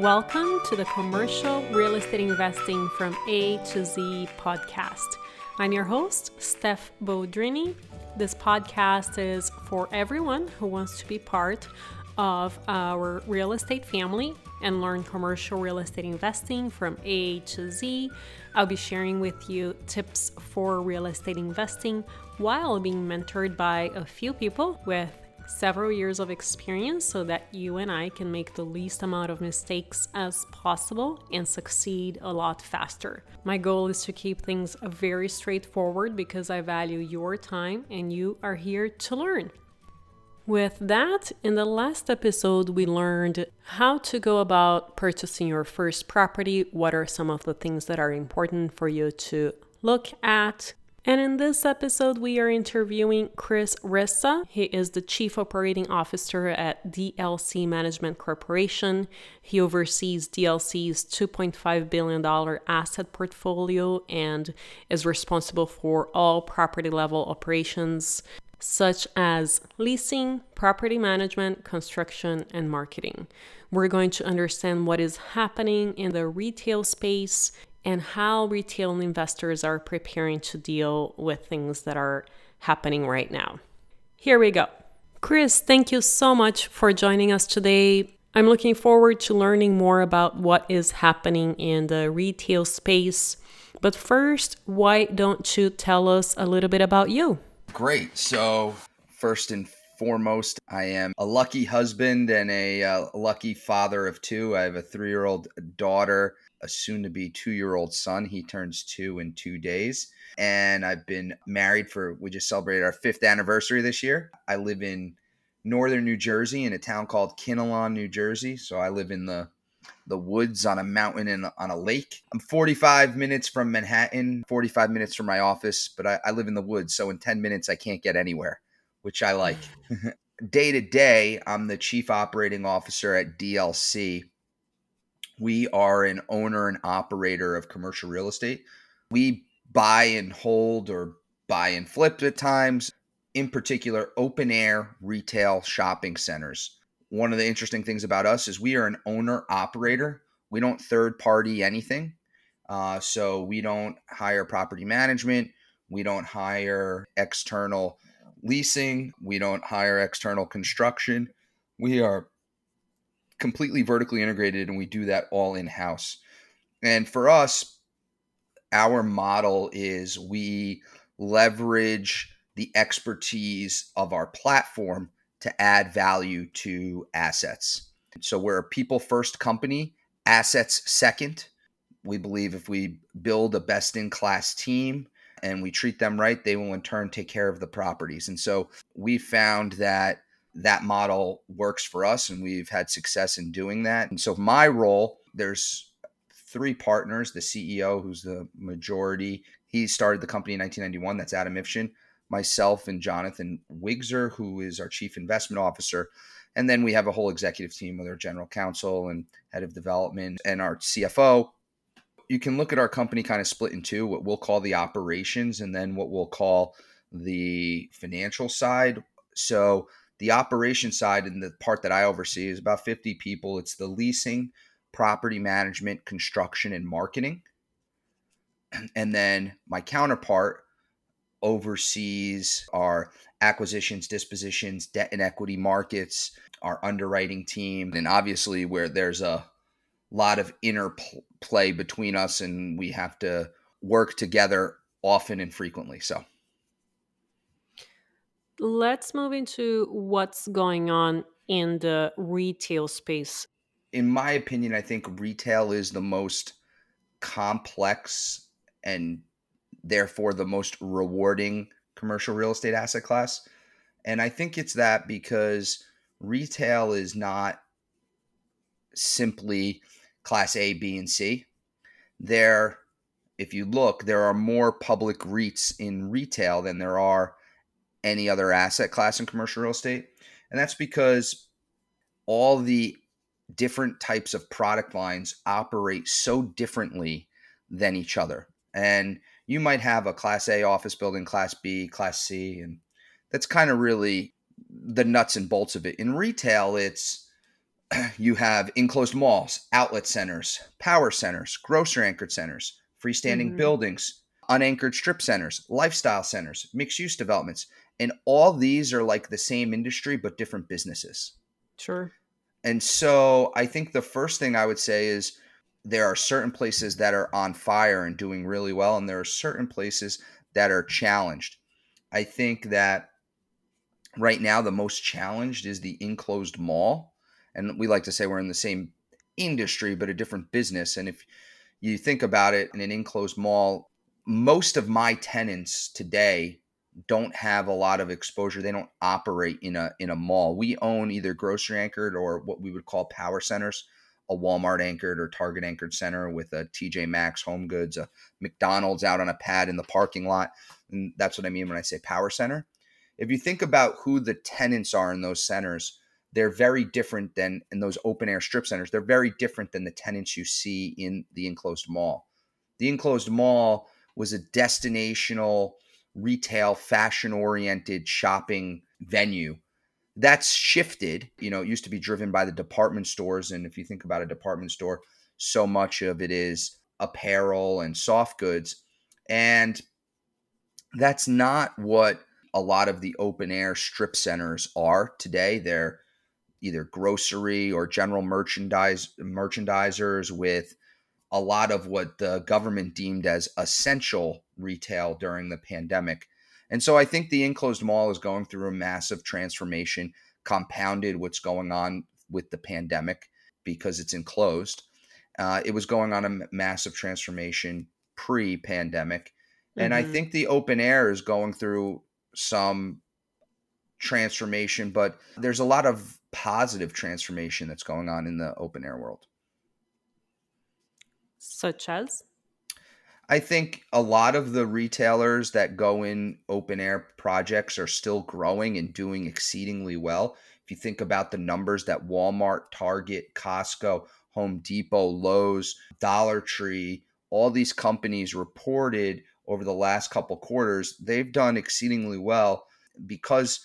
Welcome to the Commercial Real Estate Investing from A to Z podcast. I'm your host, Steph Bodrini. This podcast is for everyone who wants to be part of our real estate family and learn commercial real estate investing from A to Z. I'll be sharing with you tips for real estate investing while being mentored by a few people with several years of experience so that you and I can make the least amount of mistakes as possible and succeed a lot faster. My goal is to keep things very straightforward because I value your time and you are here to learn. With that, in the last episode, we learned how to go about purchasing your first property, what are some of the things that are important for you to look at. And in this episode, we are interviewing Chris Ressa. He is the Chief Operating Officer at DLC Management Corporation. He oversees DLC's $2.5 billion asset portfolio and is responsible for all property level operations such as leasing, property management, construction, and marketing. We're going to understand what is happening in the retail space and how retail investors are preparing to deal with things that are happening right now. Here we go. Chris, thank you so much for joining us today. I'm looking forward to learning more about what is happening in the retail space. But first, why don't you tell us a little bit about you? Great. So, first and foremost, I am a lucky husband and a uh, lucky father of two. I have a three year old daughter, a soon to be two year old son. He turns two in two days. And I've been married for, we just celebrated our fifth anniversary this year. I live in northern New Jersey in a town called Kinnelon, New Jersey. So, I live in the the woods on a mountain and on a lake. I'm 45 minutes from Manhattan, 45 minutes from my office, but I, I live in the woods. So in 10 minutes, I can't get anywhere, which I like. Mm. day to day, I'm the chief operating officer at DLC. We are an owner and operator of commercial real estate. We buy and hold or buy and flip at times, in particular, open air retail shopping centers one of the interesting things about us is we are an owner operator. We don't third party anything. Uh, so we don't hire property management. We don't hire external leasing. We don't hire external construction. We are completely vertically integrated and we do that all in house. And for us, our model is we leverage the expertise of our platform to add value to assets. So we're a people first company, assets second. We believe if we build a best in class team and we treat them right, they will in turn take care of the properties. And so we found that that model works for us and we've had success in doing that. And so my role, there's three partners, the CEO who's the majority. He started the company in 1991, that's Adam Ifshin myself and Jonathan Wigzer, who is our chief investment officer. And then we have a whole executive team with our general counsel and head of development and our CFO. You can look at our company kind of split in two what we'll call the operations and then what we'll call the financial side. So, the operation side and the part that I oversee is about 50 people. It's the leasing, property management, construction, and marketing. And then my counterpart, oversees our acquisitions, dispositions, debt and equity markets, our underwriting team, and obviously where there's a lot of interplay between us and we have to work together often and frequently. So let's move into what's going on in the retail space. In my opinion, I think retail is the most complex and therefore the most rewarding commercial real estate asset class. And I think it's that because retail is not simply class A, B, and C. There, if you look, there are more public REITs in retail than there are any other asset class in commercial real estate. And that's because all the different types of product lines operate so differently than each other. And you might have a class A office building, class B, class C, and that's kind of really the nuts and bolts of it. In retail, it's you have enclosed malls, outlet centers, power centers, grocery anchored centers, freestanding mm-hmm. buildings, unanchored strip centers, lifestyle centers, mixed use developments. And all these are like the same industry, but different businesses. Sure. And so I think the first thing I would say is there are certain places that are on fire and doing really well, and there are certain places that are challenged. I think that right now the most challenged is the enclosed mall. And we like to say we're in the same industry, but a different business. And if you think about it in an enclosed mall, most of my tenants today don't have a lot of exposure. They don't operate in a in a mall. We own either grocery anchored or what we would call power centers, a Walmart anchored or Target anchored center with a TJ Maxx, Home Goods, a McDonald's out on a pad in the parking lot. And that's what I mean when I say power center. If you think about who the tenants are in those centers, they're very different than in those open air strip centers. They're very different than the tenants you see in the enclosed mall. The enclosed mall was a destinational retail fashion oriented shopping venue. That's shifted you know it used to be driven by the department stores and if you think about a department store so much of it is apparel and soft goods and that's not what a lot of the open air strip centers are today. They're either grocery or general merchandise merchandisers with a lot of what the government deemed as essential retail during the pandemic. And so I think the enclosed mall is going through a massive transformation, compounded what's going on with the pandemic because it's enclosed. Uh, it was going on a massive transformation pre pandemic. Mm-hmm. And I mm-hmm. think the open air is going through some transformation, but there's a lot of positive transformation that's going on in the open air world. Such as? I think a lot of the retailers that go in open air projects are still growing and doing exceedingly well. If you think about the numbers that Walmart, Target, Costco, Home Depot, Lowe's, Dollar Tree, all these companies reported over the last couple quarters, they've done exceedingly well because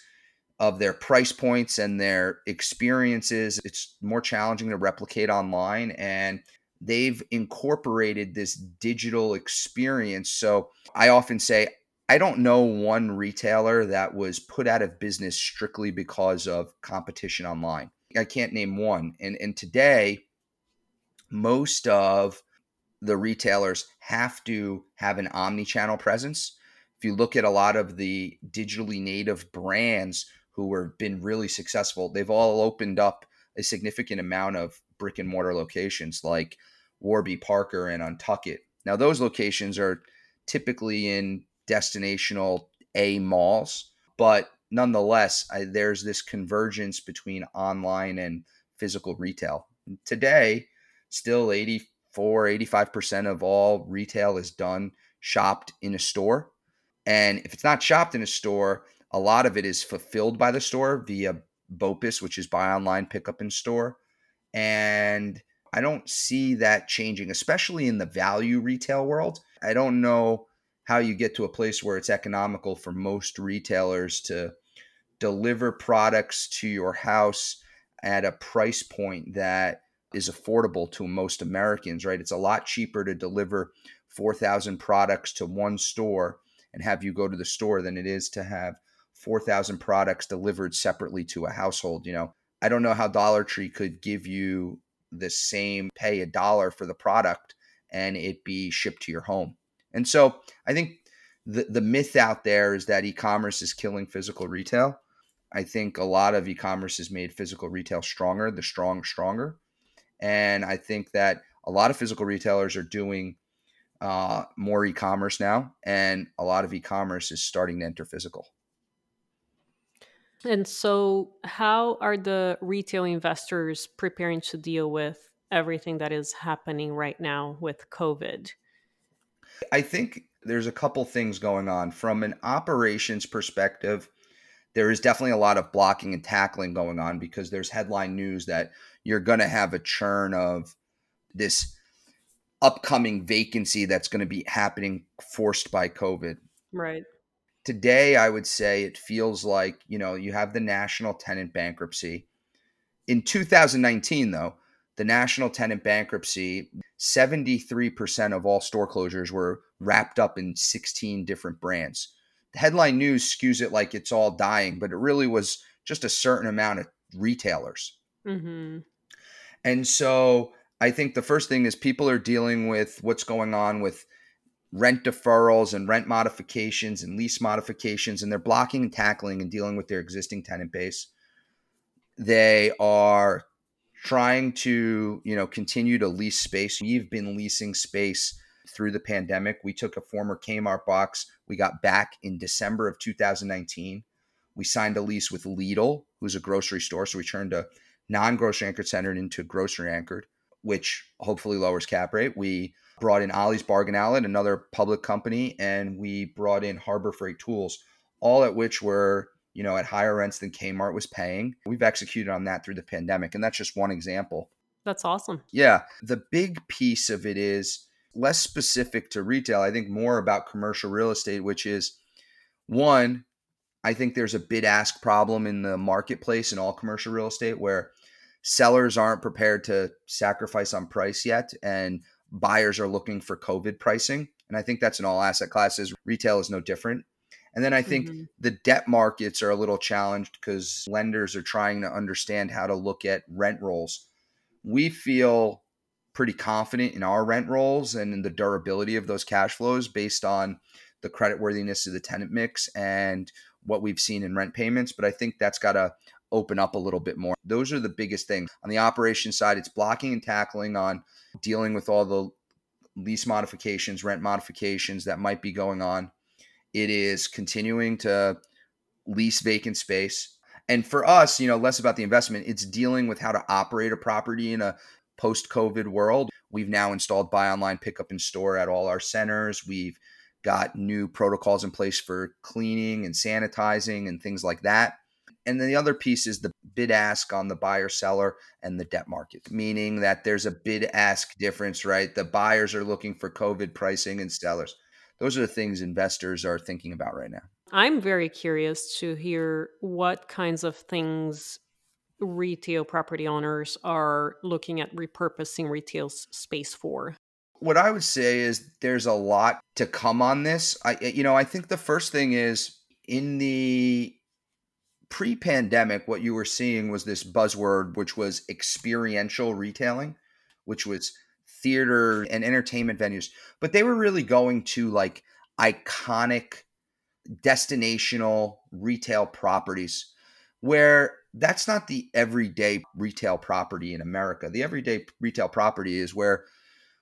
of their price points and their experiences. It's more challenging to replicate online and they've incorporated this digital experience. So I often say, I don't know one retailer that was put out of business strictly because of competition online. I can't name one. And and today, most of the retailers have to have an omni-channel presence. If you look at a lot of the digitally native brands who have been really successful, they've all opened up a significant amount of brick and mortar locations like Warby Parker and Untuckit. Now, those locations are typically in destinational A malls, but nonetheless, I, there's this convergence between online and physical retail. Today, still 84, 85% of all retail is done shopped in a store. And if it's not shopped in a store, a lot of it is fulfilled by the store via BOPIS, which is buy online, pick up in store. And I don't see that changing, especially in the value retail world. I don't know how you get to a place where it's economical for most retailers to deliver products to your house at a price point that is affordable to most Americans, right? It's a lot cheaper to deliver 4,000 products to one store and have you go to the store than it is to have 4,000 products delivered separately to a household. You know, I don't know how Dollar Tree could give you the same pay a dollar for the product and it be shipped to your home. And so I think the, the myth out there is that e-commerce is killing physical retail. I think a lot of e-commerce has made physical retail stronger, the strong stronger. And I think that a lot of physical retailers are doing uh, more e-commerce now, and a lot of e-commerce is starting to enter physical. And so, how are the retail investors preparing to deal with everything that is happening right now with COVID? I think there's a couple things going on. From an operations perspective, there is definitely a lot of blocking and tackling going on because there's headline news that you're going to have a churn of this upcoming vacancy that's going to be happening forced by COVID. Right today i would say it feels like you know you have the national tenant bankruptcy In 2019, though, the national tenant bankruptcy, 73% of all store closures were wrapped up in 16 different brands. The headline news skews it like it's all dying, but it really was just a certain amount of retailers. Mm-hmm. And so I think the first thing is people are dealing with what's going on with rent deferrals and rent modifications and lease modifications, and they're blocking and tackling and dealing with their existing tenant base. They are trying to, you know, continue to lease space. We've been leasing space through the pandemic. We took a former Kmart box, we got back in December of 2019. We signed a lease with Lidl, who's a grocery store. So we turned a non grocery anchored center into grocery anchored, which hopefully lowers cap rate. We brought in Ollie's Bargain Outlet, another public company, and we brought in Harbor Freight Tools, all at which were you know, at higher rents than Kmart was paying. We've executed on that through the pandemic, and that's just one example. That's awesome. Yeah. The big piece of it is less specific to retail. I think more about commercial real estate, which is one, I think there's a bid ask problem in the marketplace in all commercial real estate where sellers aren't prepared to sacrifice on price yet and buyers are looking for COVID pricing. And I think that's in all asset classes. Retail is no different. And then I think mm-hmm. the debt markets are a little challenged because lenders are trying to understand how to look at rent rolls. We feel pretty confident in our rent rolls and in the durability of those cash flows based on the creditworthiness of the tenant mix and what we've seen in rent payments. But I think that's got to open up a little bit more. Those are the biggest things. On the operation side, it's blocking and tackling on dealing with all the lease modifications, rent modifications that might be going on it is continuing to lease vacant space. And for us, you know, less about the investment, it's dealing with how to operate a property in a post COVID world. We've now installed buy online, pick up in store at all our centers. We've got new protocols in place for cleaning and sanitizing and things like that. And then the other piece is the bid ask on the buyer seller and the debt market, meaning that there's a bid ask difference, right? The buyers are looking for COVID pricing and sellers those are the things investors are thinking about right now. I'm very curious to hear what kinds of things retail property owners are looking at repurposing retail space for. What I would say is there's a lot to come on this. I you know, I think the first thing is in the pre-pandemic what you were seeing was this buzzword which was experiential retailing, which was theater and entertainment venues, but they were really going to like iconic destinational retail properties where that's not the everyday retail property in America. The everyday retail property is where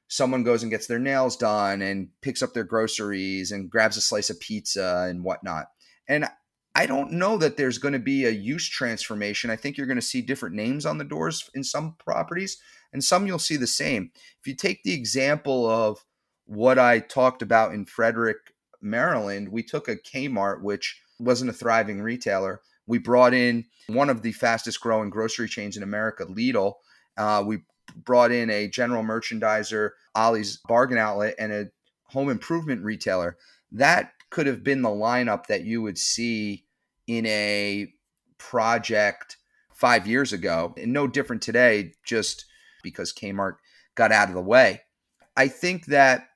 someone goes and gets their nails done and picks up their groceries and grabs a slice of pizza and whatnot. And I don't know that there's going to be a use transformation. I think you're going to see different names on the doors in some properties, and some you'll see the same. If you take the example of what I talked about in Frederick, Maryland, we took a Kmart, which wasn't a thriving retailer. We brought in one of the fastest growing grocery chains in America, Lidl. Uh, we brought in a general merchandiser, Ollie's Bargain Outlet, and a home improvement retailer. That could have been the lineup that you would see in a project five years ago. And no different today, just because Kmart got out of the way. I think that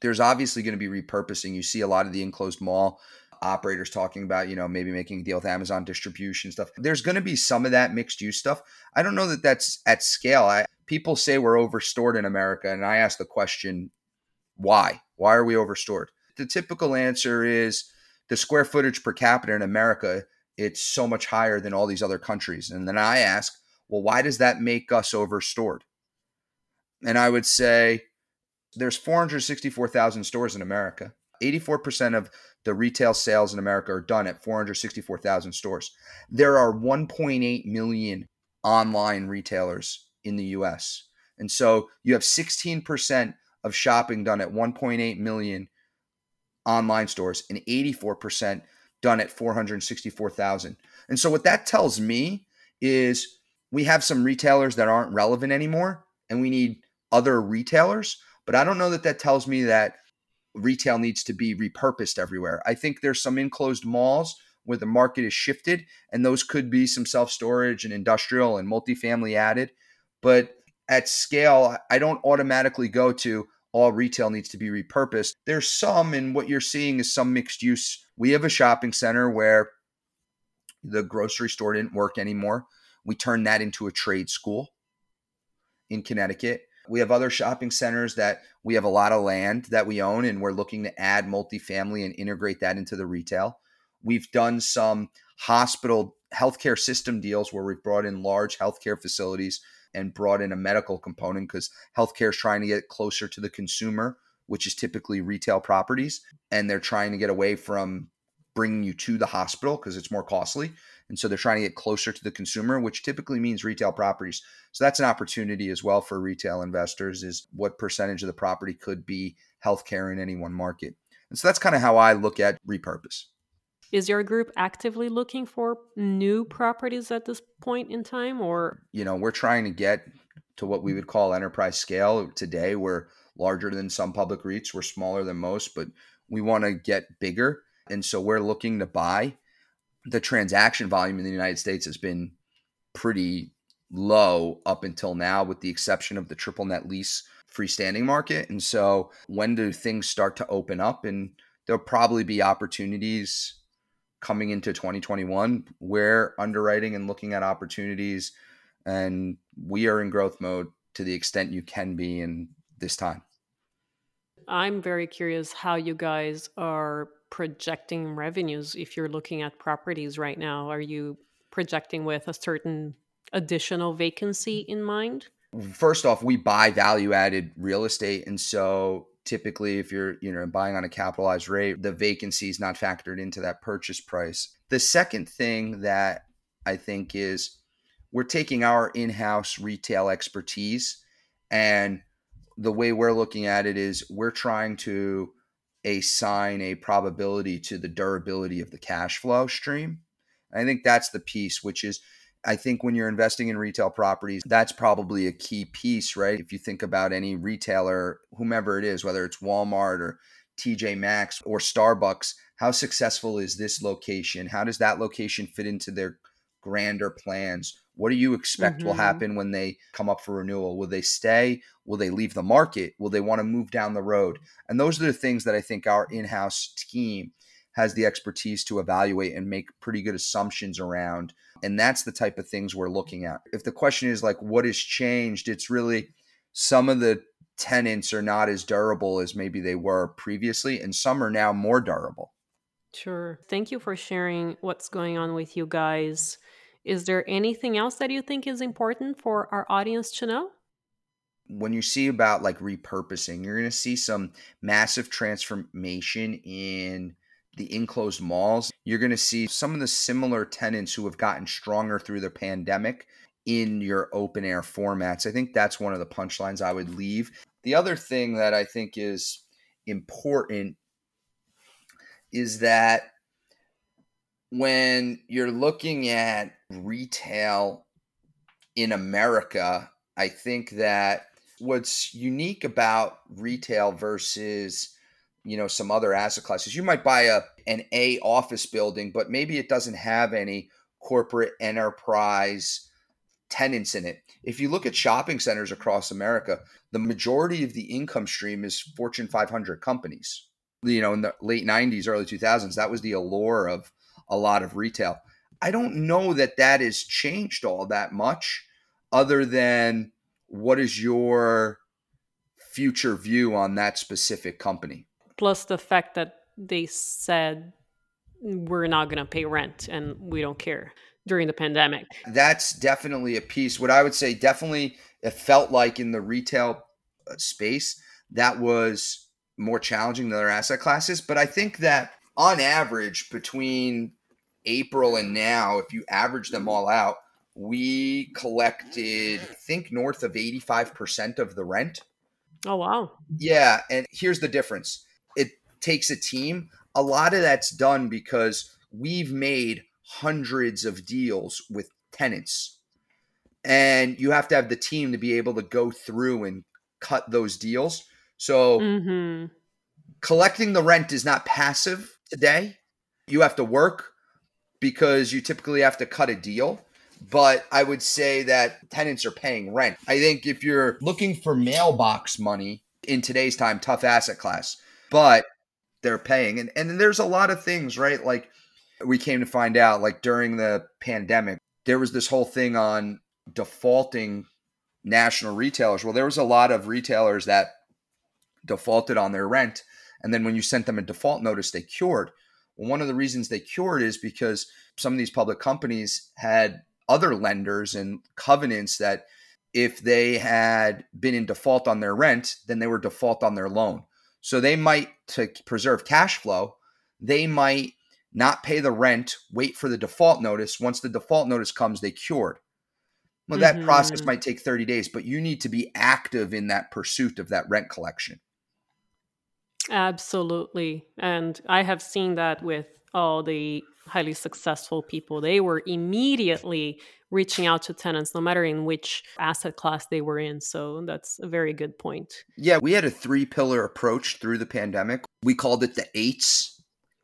there's obviously going to be repurposing. You see a lot of the enclosed mall operators talking about, you know, maybe making a deal with Amazon distribution stuff. There's going to be some of that mixed use stuff. I don't know that that's at scale. I, people say we're overstored in America, and I ask the question, why? Why are we overstored? The typical answer is the square footage per capita in America, it's so much higher than all these other countries. And then I ask, well, why does that make us overstored? And I would say there's 464,000 stores in America. 84% of the retail sales in America are done at 464,000 stores. There are 1.8 million online retailers in the US. And so you have 16% of shopping done at 1.8 million online stores and 84% done at 464,000. And so what that tells me is we have some retailers that aren't relevant anymore and we need other retailers, but I don't know that that tells me that retail needs to be repurposed everywhere. I think there's some enclosed malls where the market is shifted, and those could be some self storage and industrial and multifamily added. But at scale, I don't automatically go to all retail needs to be repurposed. There's some, and what you're seeing is some mixed use. We have a shopping center where the grocery store didn't work anymore. We turned that into a trade school in Connecticut. We have other shopping centers that we have a lot of land that we own, and we're looking to add multifamily and integrate that into the retail. We've done some hospital healthcare system deals where we've brought in large healthcare facilities and brought in a medical component because healthcare is trying to get closer to the consumer, which is typically retail properties. And they're trying to get away from bringing you to the hospital because it's more costly. And so they're trying to get closer to the consumer, which typically means retail properties. So that's an opportunity as well for retail investors is what percentage of the property could be healthcare in any one market. And so that's kind of how I look at repurpose. Is your group actively looking for new properties at this point in time or you know, we're trying to get to what we would call enterprise scale. Today we're larger than some public REITs, we're smaller than most, but we want to get bigger. And so we're looking to buy. The transaction volume in the United States has been pretty low up until now, with the exception of the triple net lease freestanding market. And so, when do things start to open up? And there'll probably be opportunities coming into 2021 we're underwriting and looking at opportunities and we are in growth mode to the extent you can be in this time. I'm very curious how you guys are projecting revenues if you're looking at properties right now. Are you projecting with a certain additional vacancy in mind? First off we buy value added real estate and so typically if you're you know buying on a capitalized rate the vacancy is not factored into that purchase price. The second thing that i think is we're taking our in-house retail expertise and the way we're looking at it is we're trying to assign a probability to the durability of the cash flow stream. I think that's the piece which is I think when you're investing in retail properties, that's probably a key piece, right? If you think about any retailer, whomever it is, whether it's Walmart or TJ Maxx or Starbucks, how successful is this location? How does that location fit into their grander plans? What do you expect mm-hmm. will happen when they come up for renewal? Will they stay? Will they leave the market? Will they want to move down the road? And those are the things that I think our in house team has the expertise to evaluate and make pretty good assumptions around. And that's the type of things we're looking at. If the question is like, what has changed? It's really some of the tenants are not as durable as maybe they were previously, and some are now more durable. Sure. Thank you for sharing what's going on with you guys. Is there anything else that you think is important for our audience to know? When you see about like repurposing, you're going to see some massive transformation in the enclosed malls, you're going to see some of the similar tenants who have gotten stronger through the pandemic in your open air formats. I think that's one of the punchlines I would leave. The other thing that I think is important is that when you're looking at retail in America, I think that what's unique about retail versus you know some other asset classes. You might buy a an a office building but maybe it doesn't have any corporate enterprise tenants in it. If you look at shopping centers across america the majority of the income stream is fortune 500 companies. You know in the late 90s early 2000s that was the allure of a lot of retail. I don't know that that has changed all that much other than what is your future view on that specific company plus the fact that they said we're not going to pay rent and we don't care during the pandemic. That's definitely a piece. What I would say, definitely, it felt like in the retail uh, space that was more challenging than other asset classes. But I think that on average, between April and now, if you average them all out, we collected, I think, north of 85% of the rent. Oh, wow. Yeah. And here's the difference takes a team. A lot of that's done because we've made hundreds of deals with tenants. And you have to have the team to be able to go through and cut those deals. So mm-hmm. collecting the rent is not passive today. You have to work, because you typically have to cut a deal. But I would say that tenants are paying rent. I think if you're looking for mailbox money in today's time, tough asset class, but they're paying. And, and there's a lot of things, right? Like we came to find out, like during the pandemic, there was this whole thing on defaulting national retailers. Well, there was a lot of retailers that defaulted on their rent. And then when you sent them a default notice, they cured. Well, one of the reasons they cured is because some of these public companies had other lenders and covenants that if they had been in default on their rent, then they were default on their loan. So they might, to preserve cash flow, they might not pay the rent, wait for the default notice. Once the default notice comes, they cured. Well, that mm-hmm. process might take 30 days, but you need to be active in that pursuit of that rent collection. Absolutely. And I have seen that with all the highly successful people. They were immediately reaching out to tenants, no matter in which asset class they were in. So that's a very good point. Yeah, we had a three pillar approach through the pandemic. We called it the eights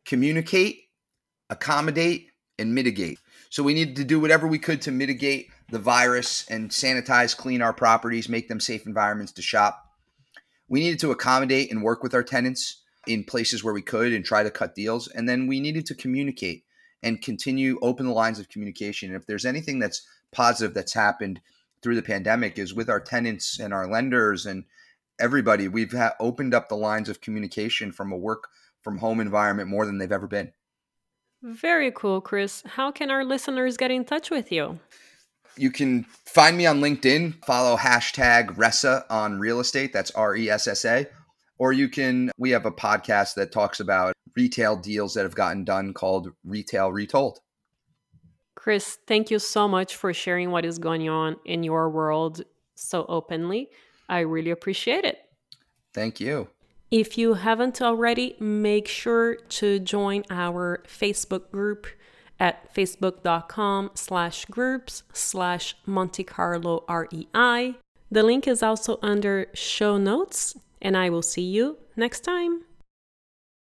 communicate, accommodate, and mitigate. So we needed to do whatever we could to mitigate the virus and sanitize, clean our properties, make them safe environments to shop. We needed to accommodate and work with our tenants in places where we could and try to cut deals. And then we needed to communicate and continue open the lines of communication. And if there's anything that's positive that's happened through the pandemic is with our tenants and our lenders and everybody, we've ha- opened up the lines of communication from a work from home environment more than they've ever been. Very cool, Chris. How can our listeners get in touch with you? You can find me on LinkedIn, follow hashtag RESSA on real estate. That's R E S S A. Or you can, we have a podcast that talks about retail deals that have gotten done called Retail Retold. Chris, thank you so much for sharing what is going on in your world so openly. I really appreciate it. Thank you. If you haven't already, make sure to join our Facebook group at facebook.com slash groups slash Monte Carlo REI. The link is also under show notes, and I will see you next time.